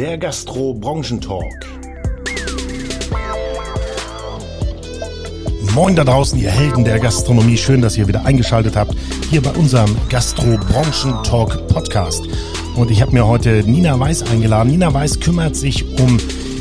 der Gastro-Branchentalk. Moin da draußen, ihr Helden der Gastronomie. Schön, dass ihr wieder eingeschaltet habt hier bei unserem Gastro-Branchentalk Podcast. Und ich habe mir heute Nina Weiß eingeladen. Nina Weiß kümmert sich um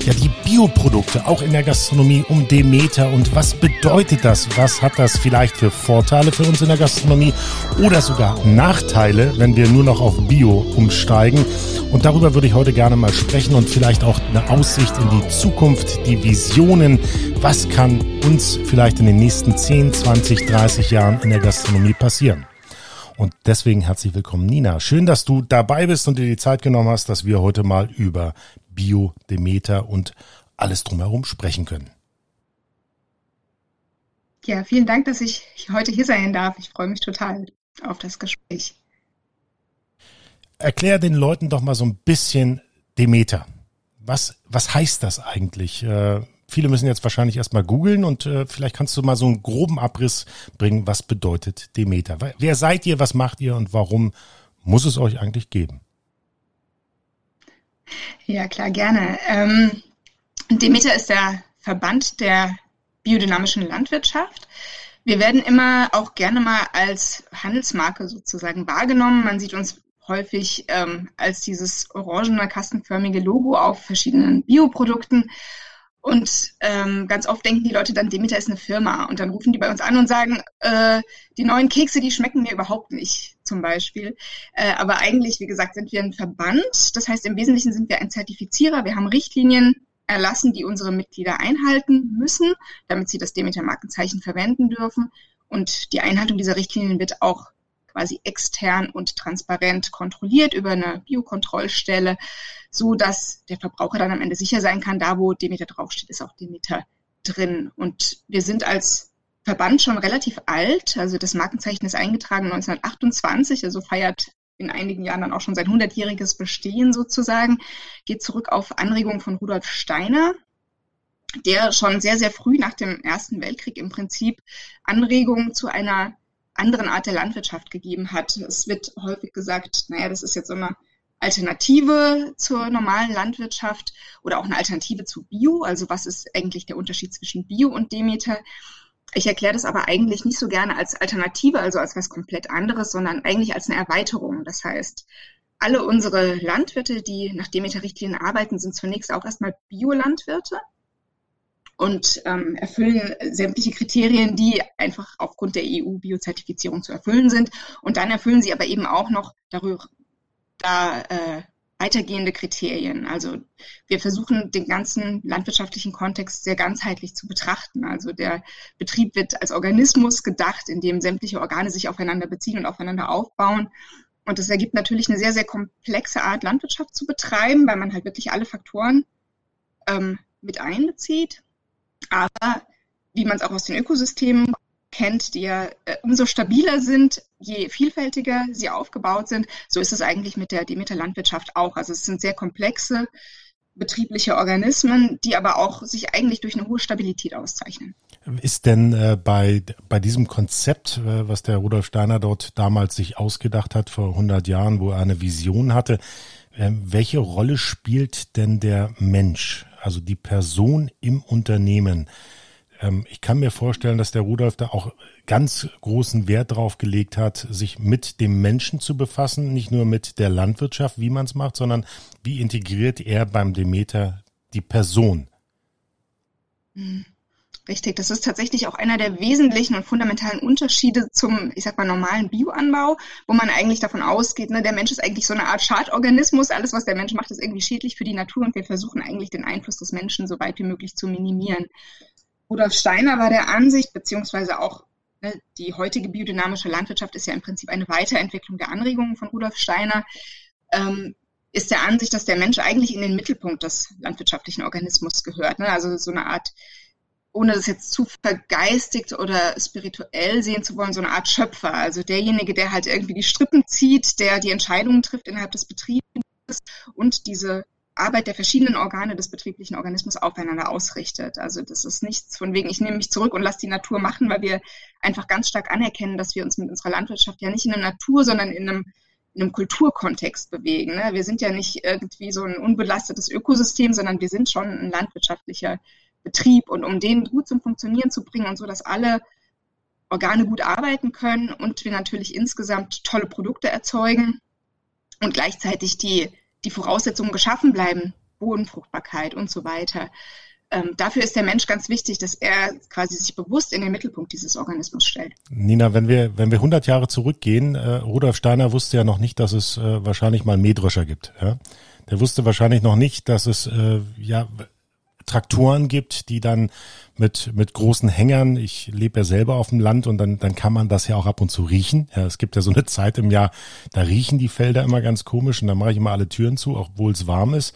ja, die Bioprodukte, auch in der Gastronomie, um Demeter. Und was bedeutet das? Was hat das vielleicht für Vorteile für uns in der Gastronomie oder sogar Nachteile, wenn wir nur noch auf Bio umsteigen? Und darüber würde ich heute gerne mal sprechen und vielleicht auch eine Aussicht in die Zukunft, die Visionen. Was kann uns vielleicht in den nächsten 10, 20, 30 Jahren in der Gastronomie passieren? Und deswegen herzlich willkommen, Nina. Schön, dass du dabei bist und dir die Zeit genommen hast, dass wir heute mal über Bio, Demeter und alles drumherum sprechen können. Ja, vielen Dank, dass ich heute hier sein darf. Ich freue mich total auf das Gespräch. Erklär den Leuten doch mal so ein bisschen Demeter. Was, was heißt das eigentlich? Äh, viele müssen jetzt wahrscheinlich erstmal googeln und äh, vielleicht kannst du mal so einen groben Abriss bringen, was bedeutet Demeter. Wer seid ihr, was macht ihr und warum muss es euch eigentlich geben? Ja, klar, gerne. Ähm, Demeter ist der Verband der biodynamischen Landwirtschaft. Wir werden immer auch gerne mal als Handelsmarke sozusagen wahrgenommen. Man sieht uns häufig ähm, als dieses orangene, kastenförmige Logo auf verschiedenen Bioprodukten. Und ähm, ganz oft denken die Leute dann, Demeter ist eine Firma. Und dann rufen die bei uns an und sagen, äh, die neuen Kekse, die schmecken mir überhaupt nicht, zum Beispiel. Äh, aber eigentlich, wie gesagt, sind wir ein Verband. Das heißt, im Wesentlichen sind wir ein Zertifizierer. Wir haben Richtlinien erlassen, die unsere Mitglieder einhalten müssen, damit sie das Demeter-Markenzeichen verwenden dürfen. Und die Einhaltung dieser Richtlinien wird auch quasi extern und transparent kontrolliert über eine Biokontrollstelle, so dass der Verbraucher dann am Ende sicher sein kann, da wo Demeter draufsteht, ist auch Demeter drin. Und wir sind als Verband schon relativ alt, also das Markenzeichen ist eingetragen 1928, also feiert in einigen Jahren dann auch schon sein 100-jähriges Bestehen sozusagen, geht zurück auf Anregungen von Rudolf Steiner, der schon sehr, sehr früh nach dem Ersten Weltkrieg im Prinzip Anregungen zu einer anderen Art der Landwirtschaft gegeben hat. Es wird häufig gesagt, naja, das ist jetzt so eine Alternative zur normalen Landwirtschaft oder auch eine Alternative zu Bio. Also was ist eigentlich der Unterschied zwischen Bio und Demeter? Ich erkläre das aber eigentlich nicht so gerne als Alternative, also als was komplett anderes, sondern eigentlich als eine Erweiterung. Das heißt, alle unsere Landwirte, die nach Demeter-Richtlinien arbeiten, sind zunächst auch erstmal Biolandwirte und ähm, erfüllen sämtliche Kriterien, die einfach aufgrund der EU-Biozertifizierung zu erfüllen sind. Und dann erfüllen sie aber eben auch noch darüber da äh, weitergehende Kriterien. Also wir versuchen den ganzen landwirtschaftlichen Kontext sehr ganzheitlich zu betrachten. Also der Betrieb wird als Organismus gedacht, in dem sämtliche Organe sich aufeinander beziehen und aufeinander aufbauen. Und das ergibt natürlich eine sehr, sehr komplexe Art, Landwirtschaft zu betreiben, weil man halt wirklich alle Faktoren ähm, mit einbezieht. Aber wie man es auch aus den Ökosystemen kennt, die ja äh, umso stabiler sind, je vielfältiger sie aufgebaut sind, so ist es eigentlich mit der Demeter-Landwirtschaft auch. Also es sind sehr komplexe betriebliche Organismen, die aber auch sich eigentlich durch eine hohe Stabilität auszeichnen. Ist denn äh, bei, bei diesem Konzept, äh, was der Rudolf Steiner dort damals sich ausgedacht hat, vor 100 Jahren, wo er eine Vision hatte, äh, welche Rolle spielt denn der Mensch also die Person im Unternehmen. Ähm, ich kann mir vorstellen, dass der Rudolf da auch ganz großen Wert drauf gelegt hat, sich mit dem Menschen zu befassen, nicht nur mit der Landwirtschaft, wie man es macht, sondern wie integriert er beim Demeter die Person. Mhm. Richtig, das ist tatsächlich auch einer der wesentlichen und fundamentalen Unterschiede zum, ich sag mal, normalen Bioanbau, wo man eigentlich davon ausgeht, ne, der Mensch ist eigentlich so eine Art Schadorganismus. Alles, was der Mensch macht, ist irgendwie schädlich für die Natur und wir versuchen eigentlich den Einfluss des Menschen so weit wie möglich zu minimieren. Rudolf Steiner war der Ansicht, beziehungsweise auch ne, die heutige biodynamische Landwirtschaft ist ja im Prinzip eine Weiterentwicklung der Anregungen von Rudolf Steiner, ähm, ist der Ansicht, dass der Mensch eigentlich in den Mittelpunkt des landwirtschaftlichen Organismus gehört. Ne? Also so eine Art ohne das jetzt zu vergeistigt oder spirituell sehen zu wollen, so eine Art Schöpfer. Also derjenige, der halt irgendwie die Strippen zieht, der die Entscheidungen trifft innerhalb des Betriebes und diese Arbeit der verschiedenen Organe des betrieblichen Organismus aufeinander ausrichtet. Also das ist nichts von wegen, ich nehme mich zurück und lasse die Natur machen, weil wir einfach ganz stark anerkennen, dass wir uns mit unserer Landwirtschaft ja nicht in der Natur, sondern in einem in einem Kulturkontext bewegen. Ne? Wir sind ja nicht irgendwie so ein unbelastetes Ökosystem, sondern wir sind schon ein landwirtschaftlicher Betrieb. Und um den gut zum Funktionieren zu bringen und so, dass alle Organe gut arbeiten können und wir natürlich insgesamt tolle Produkte erzeugen und gleichzeitig die, die Voraussetzungen geschaffen bleiben, Bodenfruchtbarkeit und so weiter. Ähm, dafür ist der Mensch ganz wichtig, dass er quasi sich bewusst in den Mittelpunkt dieses Organismus stellt. Nina, wenn wir, wenn wir 100 Jahre zurückgehen, äh, Rudolf Steiner wusste ja noch nicht, dass es äh, wahrscheinlich mal Mähdrescher gibt. Ja? Der wusste wahrscheinlich noch nicht, dass es äh, ja Traktoren gibt, die dann mit, mit großen Hängern, ich lebe ja selber auf dem Land und dann, dann kann man das ja auch ab und zu riechen. Ja, es gibt ja so eine Zeit im Jahr, da riechen die Felder immer ganz komisch und da mache ich immer alle Türen zu, obwohl es warm ist.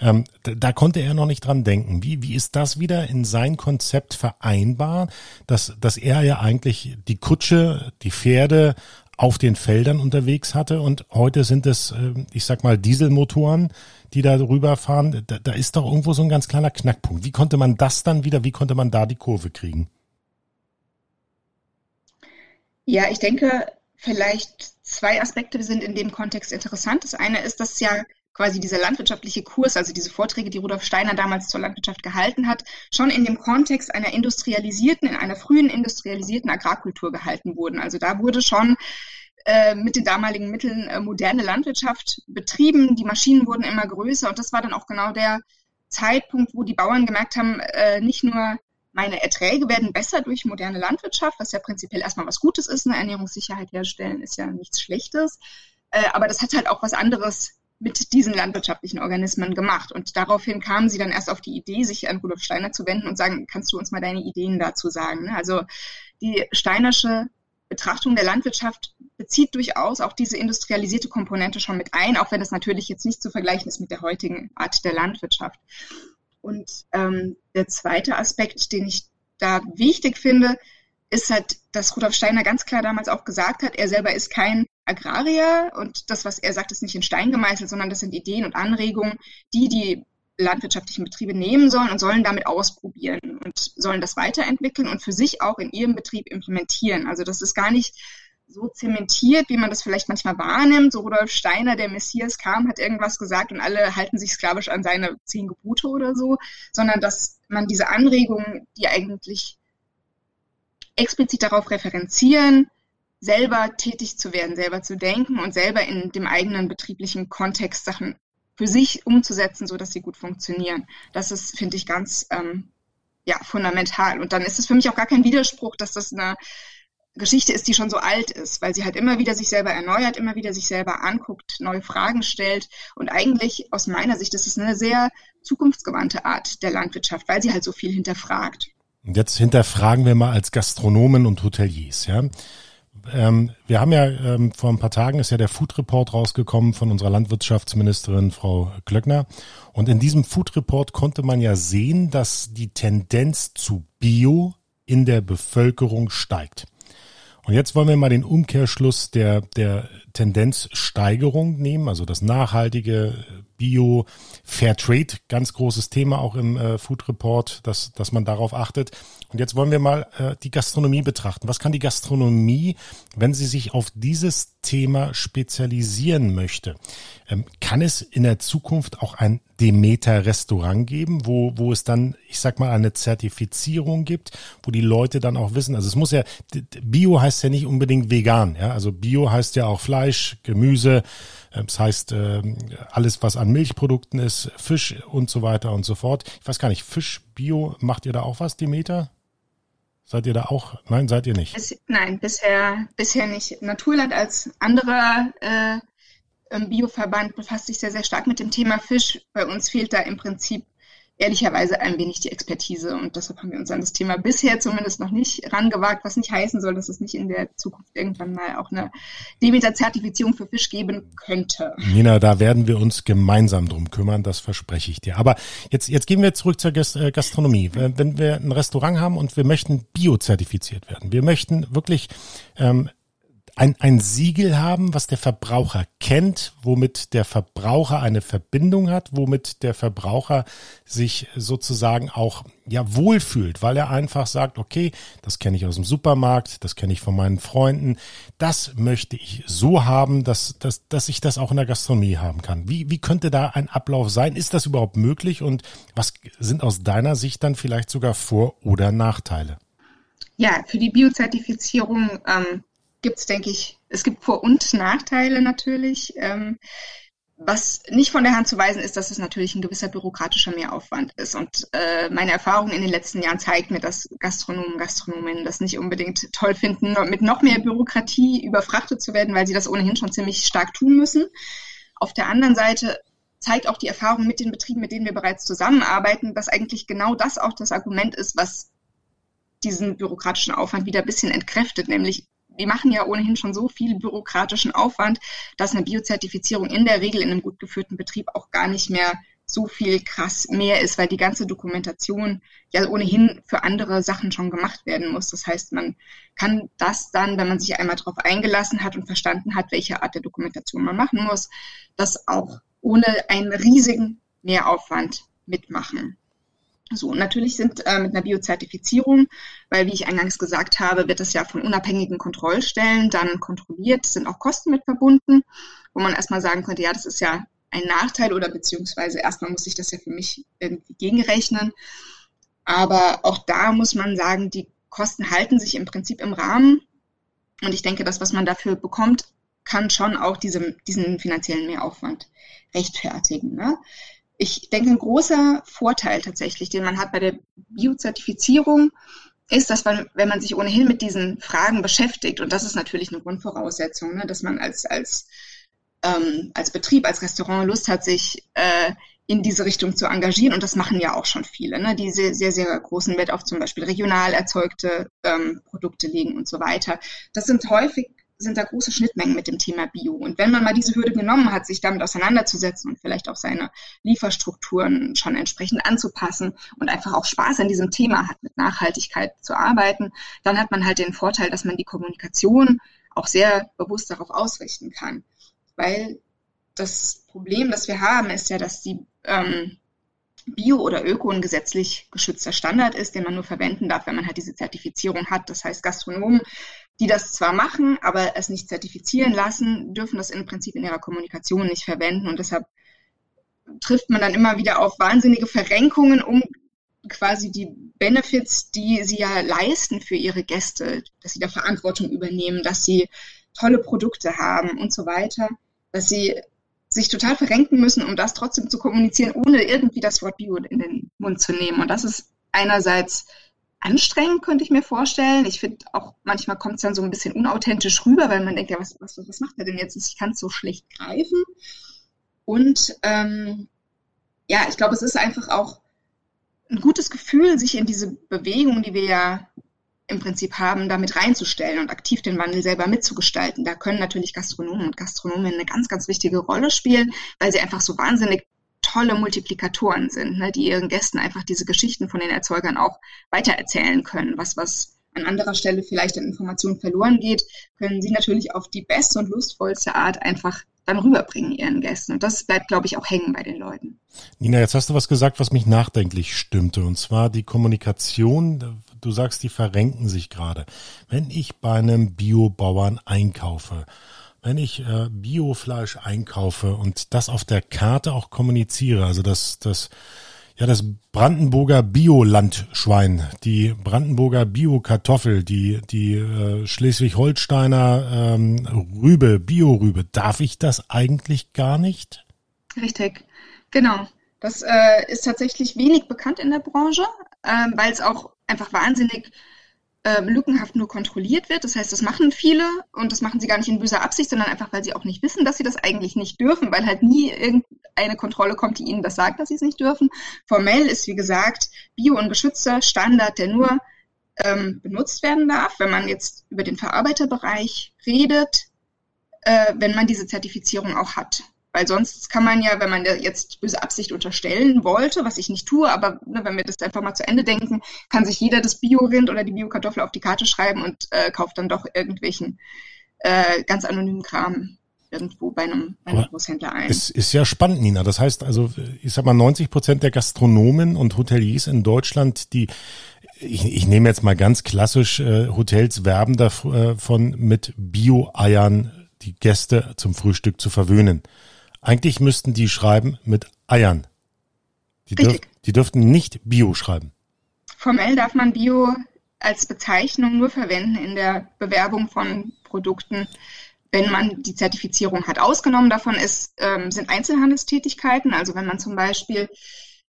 Ähm, da, da konnte er noch nicht dran denken. Wie, wie ist das wieder in sein Konzept vereinbar, dass, dass er ja eigentlich die Kutsche, die Pferde auf den Feldern unterwegs hatte und heute sind es, äh, ich sag mal, Dieselmotoren, die da rüberfahren. Da, da ist doch irgendwo so ein ganz kleiner Knackpunkt. Wie konnte man das dann wieder, wie konnte man da die Kurve kriegen? Ja, ich denke, vielleicht zwei Aspekte sind in dem Kontext interessant. Das eine ist, dass ja quasi dieser landwirtschaftliche Kurs, also diese Vorträge, die Rudolf Steiner damals zur Landwirtschaft gehalten hat, schon in dem Kontext einer industrialisierten, in einer frühen industrialisierten Agrarkultur gehalten wurden. Also da wurde schon äh, mit den damaligen Mitteln äh, moderne Landwirtschaft betrieben. Die Maschinen wurden immer größer und das war dann auch genau der Zeitpunkt, wo die Bauern gemerkt haben, äh, nicht nur meine Erträge werden besser durch moderne Landwirtschaft, was ja prinzipiell erstmal was Gutes ist. Eine Ernährungssicherheit herstellen ist ja nichts Schlechtes. Aber das hat halt auch was anderes mit diesen landwirtschaftlichen Organismen gemacht. Und daraufhin kamen sie dann erst auf die Idee, sich an Rudolf Steiner zu wenden und sagen, kannst du uns mal deine Ideen dazu sagen? Ne? Also die steinersche Betrachtung der Landwirtschaft bezieht durchaus auch diese industrialisierte Komponente schon mit ein, auch wenn das natürlich jetzt nicht zu vergleichen ist mit der heutigen Art der Landwirtschaft. Und ähm, der zweite Aspekt, den ich da wichtig finde, ist halt, dass Rudolf Steiner ganz klar damals auch gesagt hat, er selber ist kein Agrarier und das, was er sagt, ist nicht in Stein gemeißelt, sondern das sind Ideen und Anregungen, die die landwirtschaftlichen Betriebe nehmen sollen und sollen damit ausprobieren und sollen das weiterentwickeln und für sich auch in ihrem Betrieb implementieren. Also das ist gar nicht so zementiert, wie man das vielleicht manchmal wahrnimmt. So Rudolf Steiner, der Messias kam, hat irgendwas gesagt und alle halten sich sklavisch an seine zehn Gebote oder so, sondern dass man diese Anregungen, die eigentlich explizit darauf referenzieren, selber tätig zu werden, selber zu denken und selber in dem eigenen betrieblichen Kontext Sachen für sich umzusetzen, so dass sie gut funktionieren. Das ist, finde ich, ganz ähm, ja, fundamental. Und dann ist es für mich auch gar kein Widerspruch, dass das eine Geschichte ist, die schon so alt ist, weil sie halt immer wieder sich selber erneuert, immer wieder sich selber anguckt, neue Fragen stellt. Und eigentlich aus meiner Sicht ist es eine sehr zukunftsgewandte Art der Landwirtschaft, weil sie halt so viel hinterfragt. Jetzt hinterfragen wir mal als Gastronomen und Hoteliers, ja. Ähm, wir haben ja ähm, vor ein paar Tagen ist ja der Food Report rausgekommen von unserer Landwirtschaftsministerin Frau Glöckner. Und in diesem Food Report konnte man ja sehen, dass die Tendenz zu Bio in der Bevölkerung steigt. Und jetzt wollen wir mal den Umkehrschluss der, der Tendenzsteigerung nehmen, also das nachhaltige Bio, Fair Trade, ganz großes Thema auch im äh, Food Report, dass, dass man darauf achtet. Und jetzt wollen wir mal äh, die Gastronomie betrachten. Was kann die Gastronomie, wenn sie sich auf dieses Thema spezialisieren möchte? Ähm, kann es in der Zukunft auch ein Demeter-Restaurant geben, wo, wo es dann, ich sag mal, eine Zertifizierung gibt, wo die Leute dann auch wissen, also es muss ja, Bio heißt ja nicht unbedingt vegan, ja, also Bio heißt ja auch Fleisch, Gemüse, das heißt, ähm, alles, was an Milchprodukten ist, Fisch und so weiter und so fort. Ich weiß gar nicht, Fisch, Bio, macht ihr da auch was, Demeter? Seid ihr da auch? Nein, seid ihr nicht? Bis, nein, bisher, bisher nicht. Naturland als anderer äh, ähm, Bioverband befasst sich sehr, sehr stark mit dem Thema Fisch. Bei uns fehlt da im Prinzip ehrlicherweise ein wenig die Expertise und deshalb haben wir uns an das Thema bisher zumindest noch nicht rangewagt, was nicht heißen soll, dass es nicht in der Zukunft irgendwann mal auch eine Demeter-Zertifizierung für Fisch geben könnte. Nina, da werden wir uns gemeinsam drum kümmern, das verspreche ich dir. Aber jetzt, jetzt gehen wir zurück zur äh, Gastronomie. Wenn wir ein Restaurant haben und wir möchten biozertifiziert werden, wir möchten wirklich ähm, ein, ein Siegel haben, was der Verbraucher kennt, womit der Verbraucher eine Verbindung hat, womit der Verbraucher sich sozusagen auch ja wohlfühlt, weil er einfach sagt, okay, das kenne ich aus dem Supermarkt, das kenne ich von meinen Freunden, das möchte ich so haben, dass, dass, dass ich das auch in der Gastronomie haben kann. Wie, wie könnte da ein Ablauf sein? Ist das überhaupt möglich und was sind aus deiner Sicht dann vielleicht sogar Vor- oder Nachteile? Ja, für die Biozertifizierung ähm, gibt es, denke ich, es gibt Vor- und Nachteile natürlich. Ähm, was nicht von der Hand zu weisen ist, dass es natürlich ein gewisser bürokratischer Mehraufwand ist. Und äh, meine Erfahrung in den letzten Jahren zeigt mir, dass Gastronomen, Gastronominnen das nicht unbedingt toll finden, mit noch mehr Bürokratie überfrachtet zu werden, weil sie das ohnehin schon ziemlich stark tun müssen. Auf der anderen Seite zeigt auch die Erfahrung mit den Betrieben, mit denen wir bereits zusammenarbeiten, dass eigentlich genau das auch das Argument ist, was diesen bürokratischen Aufwand wieder ein bisschen entkräftet, nämlich wir machen ja ohnehin schon so viel bürokratischen Aufwand, dass eine Biozertifizierung in der Regel in einem gut geführten Betrieb auch gar nicht mehr so viel krass mehr ist, weil die ganze Dokumentation ja ohnehin für andere Sachen schon gemacht werden muss. Das heißt, man kann das dann, wenn man sich einmal darauf eingelassen hat und verstanden hat, welche Art der Dokumentation man machen muss, das auch ohne einen riesigen Mehraufwand mitmachen. So, natürlich sind äh, mit einer Biozertifizierung, weil wie ich eingangs gesagt habe, wird das ja von unabhängigen Kontrollstellen dann kontrolliert, sind auch Kosten mit verbunden, wo man erstmal sagen könnte, ja, das ist ja ein Nachteil oder beziehungsweise erstmal muss ich das ja für mich irgendwie gegenrechnen. Aber auch da muss man sagen, die Kosten halten sich im Prinzip im Rahmen. Und ich denke, das, was man dafür bekommt, kann schon auch diese, diesen finanziellen Mehraufwand rechtfertigen. Ne? Ich denke, ein großer Vorteil tatsächlich, den man hat bei der Biozertifizierung, ist, dass man, wenn man sich ohnehin mit diesen Fragen beschäftigt, und das ist natürlich eine Grundvoraussetzung, ne, dass man als, als, ähm, als Betrieb, als Restaurant Lust hat, sich äh, in diese Richtung zu engagieren. Und das machen ja auch schon viele, ne, die sehr, sehr, sehr großen Wert auf zum Beispiel regional erzeugte ähm, Produkte legen und so weiter. Das sind häufig sind da große Schnittmengen mit dem Thema Bio. Und wenn man mal diese Hürde genommen hat, sich damit auseinanderzusetzen und vielleicht auch seine Lieferstrukturen schon entsprechend anzupassen und einfach auch Spaß an diesem Thema hat, mit Nachhaltigkeit zu arbeiten, dann hat man halt den Vorteil, dass man die Kommunikation auch sehr bewusst darauf ausrichten kann. Weil das Problem, das wir haben, ist ja, dass die ähm, Bio oder Öko ein gesetzlich geschützter Standard ist, den man nur verwenden darf, wenn man halt diese Zertifizierung hat. Das heißt, Gastronomen die das zwar machen, aber es nicht zertifizieren lassen, dürfen das im Prinzip in ihrer Kommunikation nicht verwenden. Und deshalb trifft man dann immer wieder auf wahnsinnige Verrenkungen, um quasi die Benefits, die sie ja leisten für ihre Gäste, dass sie da Verantwortung übernehmen, dass sie tolle Produkte haben und so weiter, dass sie sich total verrenken müssen, um das trotzdem zu kommunizieren, ohne irgendwie das Wort Bio in den Mund zu nehmen. Und das ist einerseits anstrengend, könnte ich mir vorstellen. Ich finde auch, manchmal kommt es dann so ein bisschen unauthentisch rüber, weil man denkt, ja, was, was, was macht er denn jetzt? Ich kann es so schlecht greifen. Und ähm, ja, ich glaube, es ist einfach auch ein gutes Gefühl, sich in diese Bewegung, die wir ja im Prinzip haben, damit reinzustellen und aktiv den Wandel selber mitzugestalten. Da können natürlich Gastronomen und Gastronominnen eine ganz, ganz wichtige Rolle spielen, weil sie einfach so wahnsinnig tolle Multiplikatoren sind, ne, die ihren Gästen einfach diese Geschichten von den Erzeugern auch weitererzählen können. Was, was an anderer Stelle vielleicht an Informationen verloren geht, können sie natürlich auf die beste und lustvollste Art einfach dann rüberbringen ihren Gästen. Und das bleibt, glaube ich, auch hängen bei den Leuten. Nina, jetzt hast du was gesagt, was mich nachdenklich stimmte, und zwar die Kommunikation. Du sagst, die verrenken sich gerade. Wenn ich bei einem Biobauern einkaufe, wenn ich äh, Biofleisch einkaufe und das auf der Karte auch kommuniziere, also das, das, ja, das Brandenburger Biolandschwein, die Brandenburger Biokartoffel, die, die äh, Schleswig-Holsteiner ähm, Rübe, Biorübe, darf ich das eigentlich gar nicht? Richtig, genau. Das äh, ist tatsächlich wenig bekannt in der Branche, äh, weil es auch einfach wahnsinnig ähm, lückenhaft nur kontrolliert wird. Das heißt, das machen viele und das machen sie gar nicht in böser Absicht, sondern einfach, weil sie auch nicht wissen, dass sie das eigentlich nicht dürfen, weil halt nie irgendeine Kontrolle kommt, die ihnen das sagt, dass sie es nicht dürfen. Formell ist, wie gesagt, Bio- und geschützter Standard, der nur ähm, benutzt werden darf, wenn man jetzt über den Verarbeiterbereich redet, äh, wenn man diese Zertifizierung auch hat. Weil sonst kann man ja, wenn man jetzt böse Absicht unterstellen wollte, was ich nicht tue, aber ne, wenn wir das einfach mal zu Ende denken, kann sich jeder das Bio-Rind oder die Bio-Kartoffel auf die Karte schreiben und äh, kauft dann doch irgendwelchen äh, ganz anonymen Kram irgendwo bei einem, bei einem Großhändler ein. Es ist ja spannend, Nina. Das heißt also, ich sag mal, 90 Prozent der Gastronomen und Hoteliers in Deutschland, die ich, ich nehme jetzt mal ganz klassisch äh, Hotels werben davon mit Bio-Eiern die Gäste zum Frühstück zu verwöhnen. Eigentlich müssten die schreiben mit Eiern. Die, dürf, die dürften nicht Bio schreiben. Formell darf man Bio als Bezeichnung nur verwenden in der Bewerbung von Produkten, wenn man die Zertifizierung hat. Ausgenommen davon ist, ähm, sind Einzelhandelstätigkeiten. Also wenn man zum Beispiel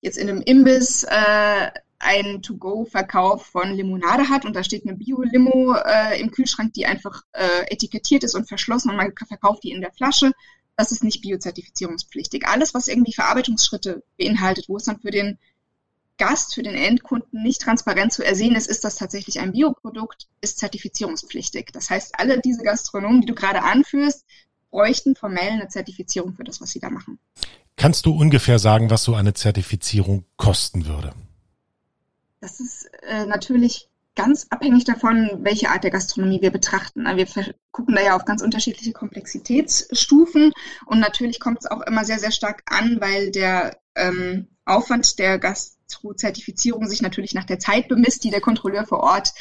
jetzt in einem Imbiss äh, einen To-Go-Verkauf von Limonade hat und da steht eine Bio-Limo äh, im Kühlschrank, die einfach äh, etikettiert ist und verschlossen und man verkauft die in der Flasche, das ist nicht biozertifizierungspflichtig. Alles, was irgendwie Verarbeitungsschritte beinhaltet, wo es dann für den Gast, für den Endkunden nicht transparent zu ersehen ist, ist das tatsächlich ein Bioprodukt, ist zertifizierungspflichtig. Das heißt, alle diese Gastronomen, die du gerade anführst, bräuchten formell eine Zertifizierung für das, was sie da machen. Kannst du ungefähr sagen, was so eine Zertifizierung kosten würde? Das ist äh, natürlich ganz abhängig davon, welche Art der Gastronomie wir betrachten. Wir gucken da ja auf ganz unterschiedliche Komplexitätsstufen und natürlich kommt es auch immer sehr, sehr stark an, weil der ähm, Aufwand der Gastro-Zertifizierung sich natürlich nach der Zeit bemisst, die der Kontrolleur vor Ort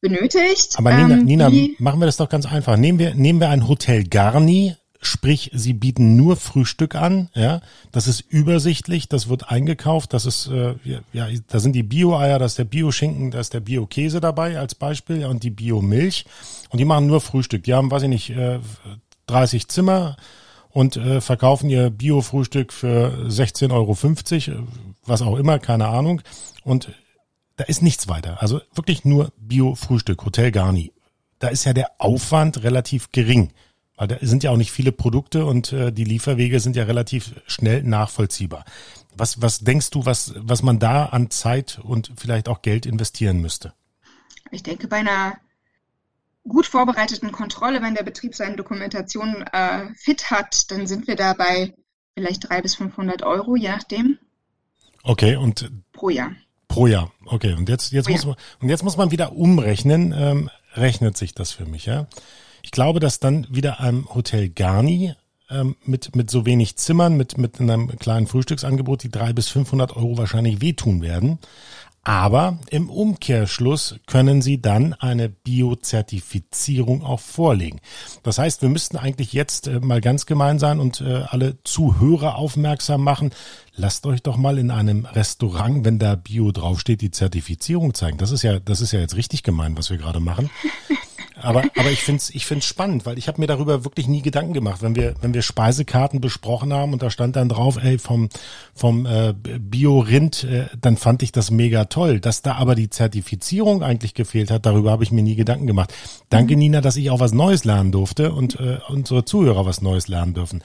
benötigt. Aber Nina, ähm, Nina machen wir das doch ganz einfach. Nehmen wir, nehmen wir ein Hotel Garni Sprich, sie bieten nur Frühstück an, ja. Das ist übersichtlich, das wird eingekauft, das ist, äh, ja, da sind die Bio-Eier, da ist der Bio-Schinken, da ist der Bio-Käse dabei als Beispiel ja, und die Bio-Milch. Und die machen nur Frühstück. Die haben, weiß ich nicht, äh, 30 Zimmer und äh, verkaufen ihr Bio-Frühstück für 16,50 Euro, was auch immer, keine Ahnung. Und da ist nichts weiter. Also wirklich nur Bio-Frühstück, Hotel Garni. Da ist ja der Aufwand relativ gering. Weil da sind ja auch nicht viele Produkte und äh, die Lieferwege sind ja relativ schnell nachvollziehbar. Was, was denkst du, was, was man da an Zeit und vielleicht auch Geld investieren müsste? Ich denke, bei einer gut vorbereiteten Kontrolle, wenn der Betrieb seine Dokumentation äh, fit hat, dann sind wir da bei vielleicht 300 bis 500 Euro, je nachdem. Okay, und pro Jahr. Pro Jahr, okay. Und jetzt, jetzt, muss, man, und jetzt muss man wieder umrechnen. Ähm, rechnet sich das für mich, ja? Ich glaube, dass dann wieder am Hotel Garni ähm, mit, mit so wenig Zimmern, mit, mit einem kleinen Frühstücksangebot, die drei bis 500 Euro wahrscheinlich wehtun werden. Aber im Umkehrschluss können Sie dann eine Biozertifizierung auch vorlegen. Das heißt, wir müssten eigentlich jetzt äh, mal ganz gemein sein und äh, alle Zuhörer aufmerksam machen. Lasst euch doch mal in einem Restaurant, wenn da Bio draufsteht, die Zertifizierung zeigen. Das ist ja, das ist ja jetzt richtig gemein, was wir gerade machen. Aber, aber ich finde es ich find's spannend, weil ich habe mir darüber wirklich nie Gedanken gemacht. Wenn wir, wenn wir Speisekarten besprochen haben und da stand dann drauf, ey, vom, vom äh, Bio-Rind, äh, dann fand ich das mega toll. Dass da aber die Zertifizierung eigentlich gefehlt hat, darüber habe ich mir nie Gedanken gemacht. Danke, mhm. Nina, dass ich auch was Neues lernen durfte und äh, unsere Zuhörer was Neues lernen dürfen.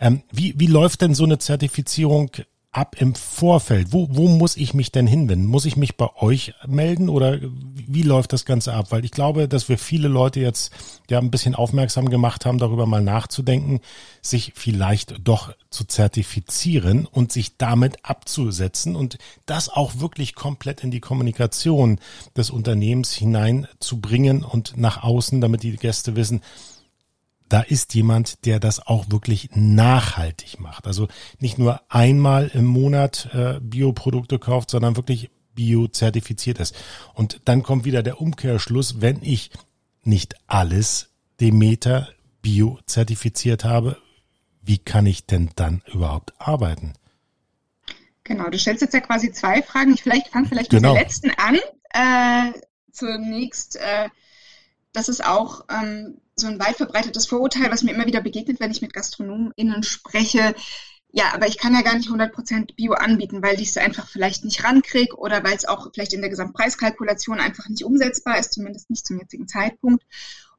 Ähm, wie, wie läuft denn so eine Zertifizierung ab im Vorfeld? Wo, wo muss ich mich denn hinwenden? Muss ich mich bei euch melden oder wie läuft das Ganze ab? Weil ich glaube, dass wir viele Leute jetzt ja ein bisschen aufmerksam gemacht haben, darüber mal nachzudenken, sich vielleicht doch zu zertifizieren und sich damit abzusetzen und das auch wirklich komplett in die Kommunikation des Unternehmens hineinzubringen und nach außen, damit die Gäste wissen, da ist jemand, der das auch wirklich nachhaltig macht. Also nicht nur einmal im Monat äh, Bioprodukte kauft, sondern wirklich biozertifiziert ist. Und dann kommt wieder der Umkehrschluss, wenn ich nicht alles Demeter biozertifiziert habe, wie kann ich denn dann überhaupt arbeiten? Genau, du stellst jetzt ja quasi zwei Fragen. Ich vielleicht fange vielleicht genau. mit der letzten an. Äh, zunächst, äh, das ist auch ähm, so ein weit verbreitetes Vorurteil, was mir immer wieder begegnet, wenn ich mit GastronomInnen spreche. Ja, aber ich kann ja gar nicht 100% Bio anbieten, weil ich es einfach vielleicht nicht rankriege oder weil es auch vielleicht in der Gesamtpreiskalkulation einfach nicht umsetzbar ist, zumindest nicht zum jetzigen Zeitpunkt.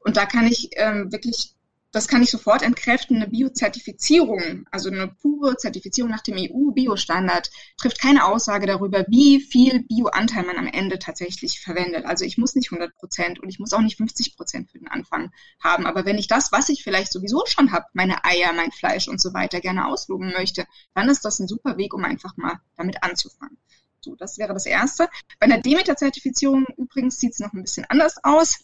Und da kann ich ähm, wirklich das kann ich sofort entkräften. Eine Biozertifizierung, also eine pure Zertifizierung nach dem EU-Biostandard, trifft keine Aussage darüber, wie viel Bioanteil man am Ende tatsächlich verwendet. Also ich muss nicht 100 Prozent und ich muss auch nicht 50 Prozent für den Anfang haben. Aber wenn ich das, was ich vielleicht sowieso schon habe, meine Eier, mein Fleisch und so weiter, gerne ausloben möchte, dann ist das ein super Weg, um einfach mal damit anzufangen. So, das wäre das Erste. Bei einer Demeter-Zertifizierung übrigens sieht es noch ein bisschen anders aus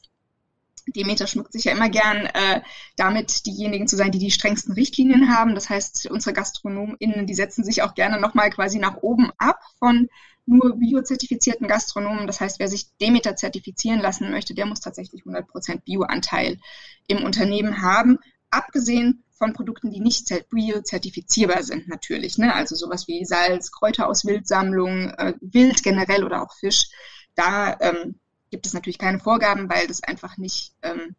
Demeter schmückt sich ja immer gern äh, damit, diejenigen zu sein, die die strengsten Richtlinien haben. Das heißt, unsere GastronomInnen, die setzen sich auch gerne nochmal quasi nach oben ab von nur biozertifizierten Gastronomen. Das heißt, wer sich Demeter zertifizieren lassen möchte, der muss tatsächlich 100% Bioanteil im Unternehmen haben. Abgesehen von Produkten, die nicht biozertifizierbar sind, natürlich. Ne? Also sowas wie Salz, Kräuter aus Wildsammlung, äh, Wild generell oder auch Fisch. Da ähm, gibt es natürlich keine Vorgaben, weil das einfach nicht ähm,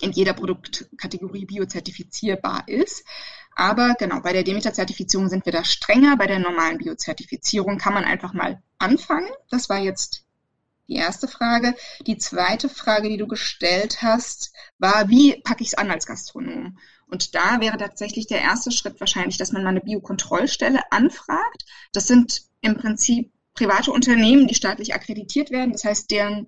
in jeder Produktkategorie biozertifizierbar ist. Aber genau, bei der Demeter-Zertifizierung sind wir da strenger. Bei der normalen Biozertifizierung kann man einfach mal anfangen. Das war jetzt die erste Frage. Die zweite Frage, die du gestellt hast, war, wie packe ich es an als Gastronom? Und da wäre tatsächlich der erste Schritt wahrscheinlich, dass man mal eine Biokontrollstelle anfragt. Das sind im Prinzip private Unternehmen, die staatlich akkreditiert werden. Das heißt, deren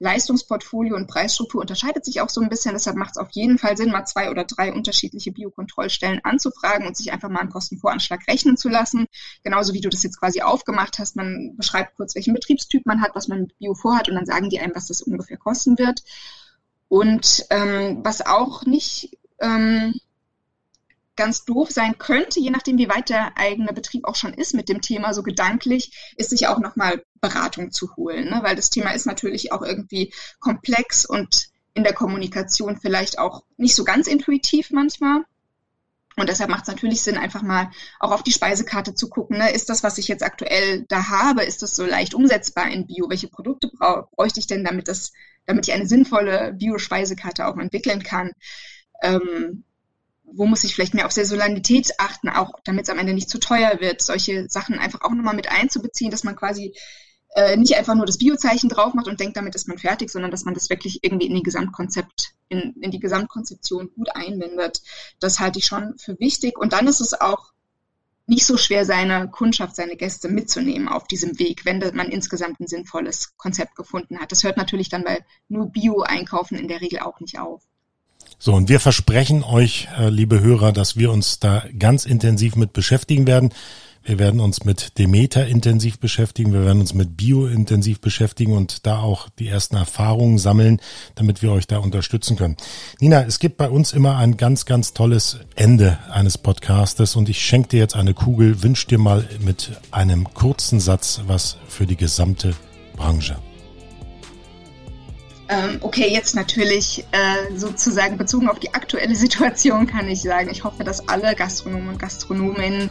Leistungsportfolio und Preisstruktur unterscheidet sich auch so ein bisschen. Deshalb macht es auf jeden Fall Sinn, mal zwei oder drei unterschiedliche Biokontrollstellen anzufragen und sich einfach mal einen Kostenvoranschlag rechnen zu lassen. Genauso wie du das jetzt quasi aufgemacht hast. Man beschreibt kurz, welchen Betriebstyp man hat, was man mit Bio vorhat und dann sagen die einem, was das ungefähr kosten wird. Und ähm, was auch nicht ähm, ganz doof sein könnte, je nachdem, wie weit der eigene Betrieb auch schon ist mit dem Thema, so gedanklich, ist sich auch nochmal Beratung zu holen. Ne? Weil das Thema ist natürlich auch irgendwie komplex und in der Kommunikation vielleicht auch nicht so ganz intuitiv manchmal. Und deshalb macht es natürlich Sinn, einfach mal auch auf die Speisekarte zu gucken. Ne? Ist das, was ich jetzt aktuell da habe, ist das so leicht umsetzbar in Bio? Welche Produkte brauch, bräuchte ich denn, damit das, damit ich eine sinnvolle Bio-Speisekarte auch entwickeln kann? Ähm, wo muss ich vielleicht mehr auf Saisonalität achten, auch damit es am Ende nicht zu teuer wird, solche Sachen einfach auch nochmal mit einzubeziehen, dass man quasi äh, nicht einfach nur das Biozeichen drauf macht und denkt, damit ist man fertig, sondern dass man das wirklich irgendwie in die Gesamtkonzept, in, in die Gesamtkonzeption gut einbindet. Das halte ich schon für wichtig. Und dann ist es auch nicht so schwer, seine Kundschaft, seine Gäste mitzunehmen auf diesem Weg, wenn man insgesamt ein sinnvolles Konzept gefunden hat. Das hört natürlich dann bei nur Bio-Einkaufen in der Regel auch nicht auf. So, und wir versprechen euch, äh, liebe Hörer, dass wir uns da ganz intensiv mit beschäftigen werden. Wir werden uns mit Demeter intensiv beschäftigen, wir werden uns mit Bio intensiv beschäftigen und da auch die ersten Erfahrungen sammeln, damit wir euch da unterstützen können. Nina, es gibt bei uns immer ein ganz, ganz tolles Ende eines Podcastes und ich schenke dir jetzt eine Kugel, wünsch dir mal mit einem kurzen Satz was für die gesamte Branche. Ähm, okay, jetzt natürlich äh, sozusagen bezogen auf die aktuelle Situation kann ich sagen, ich hoffe, dass alle Gastronomen und Gastronominnen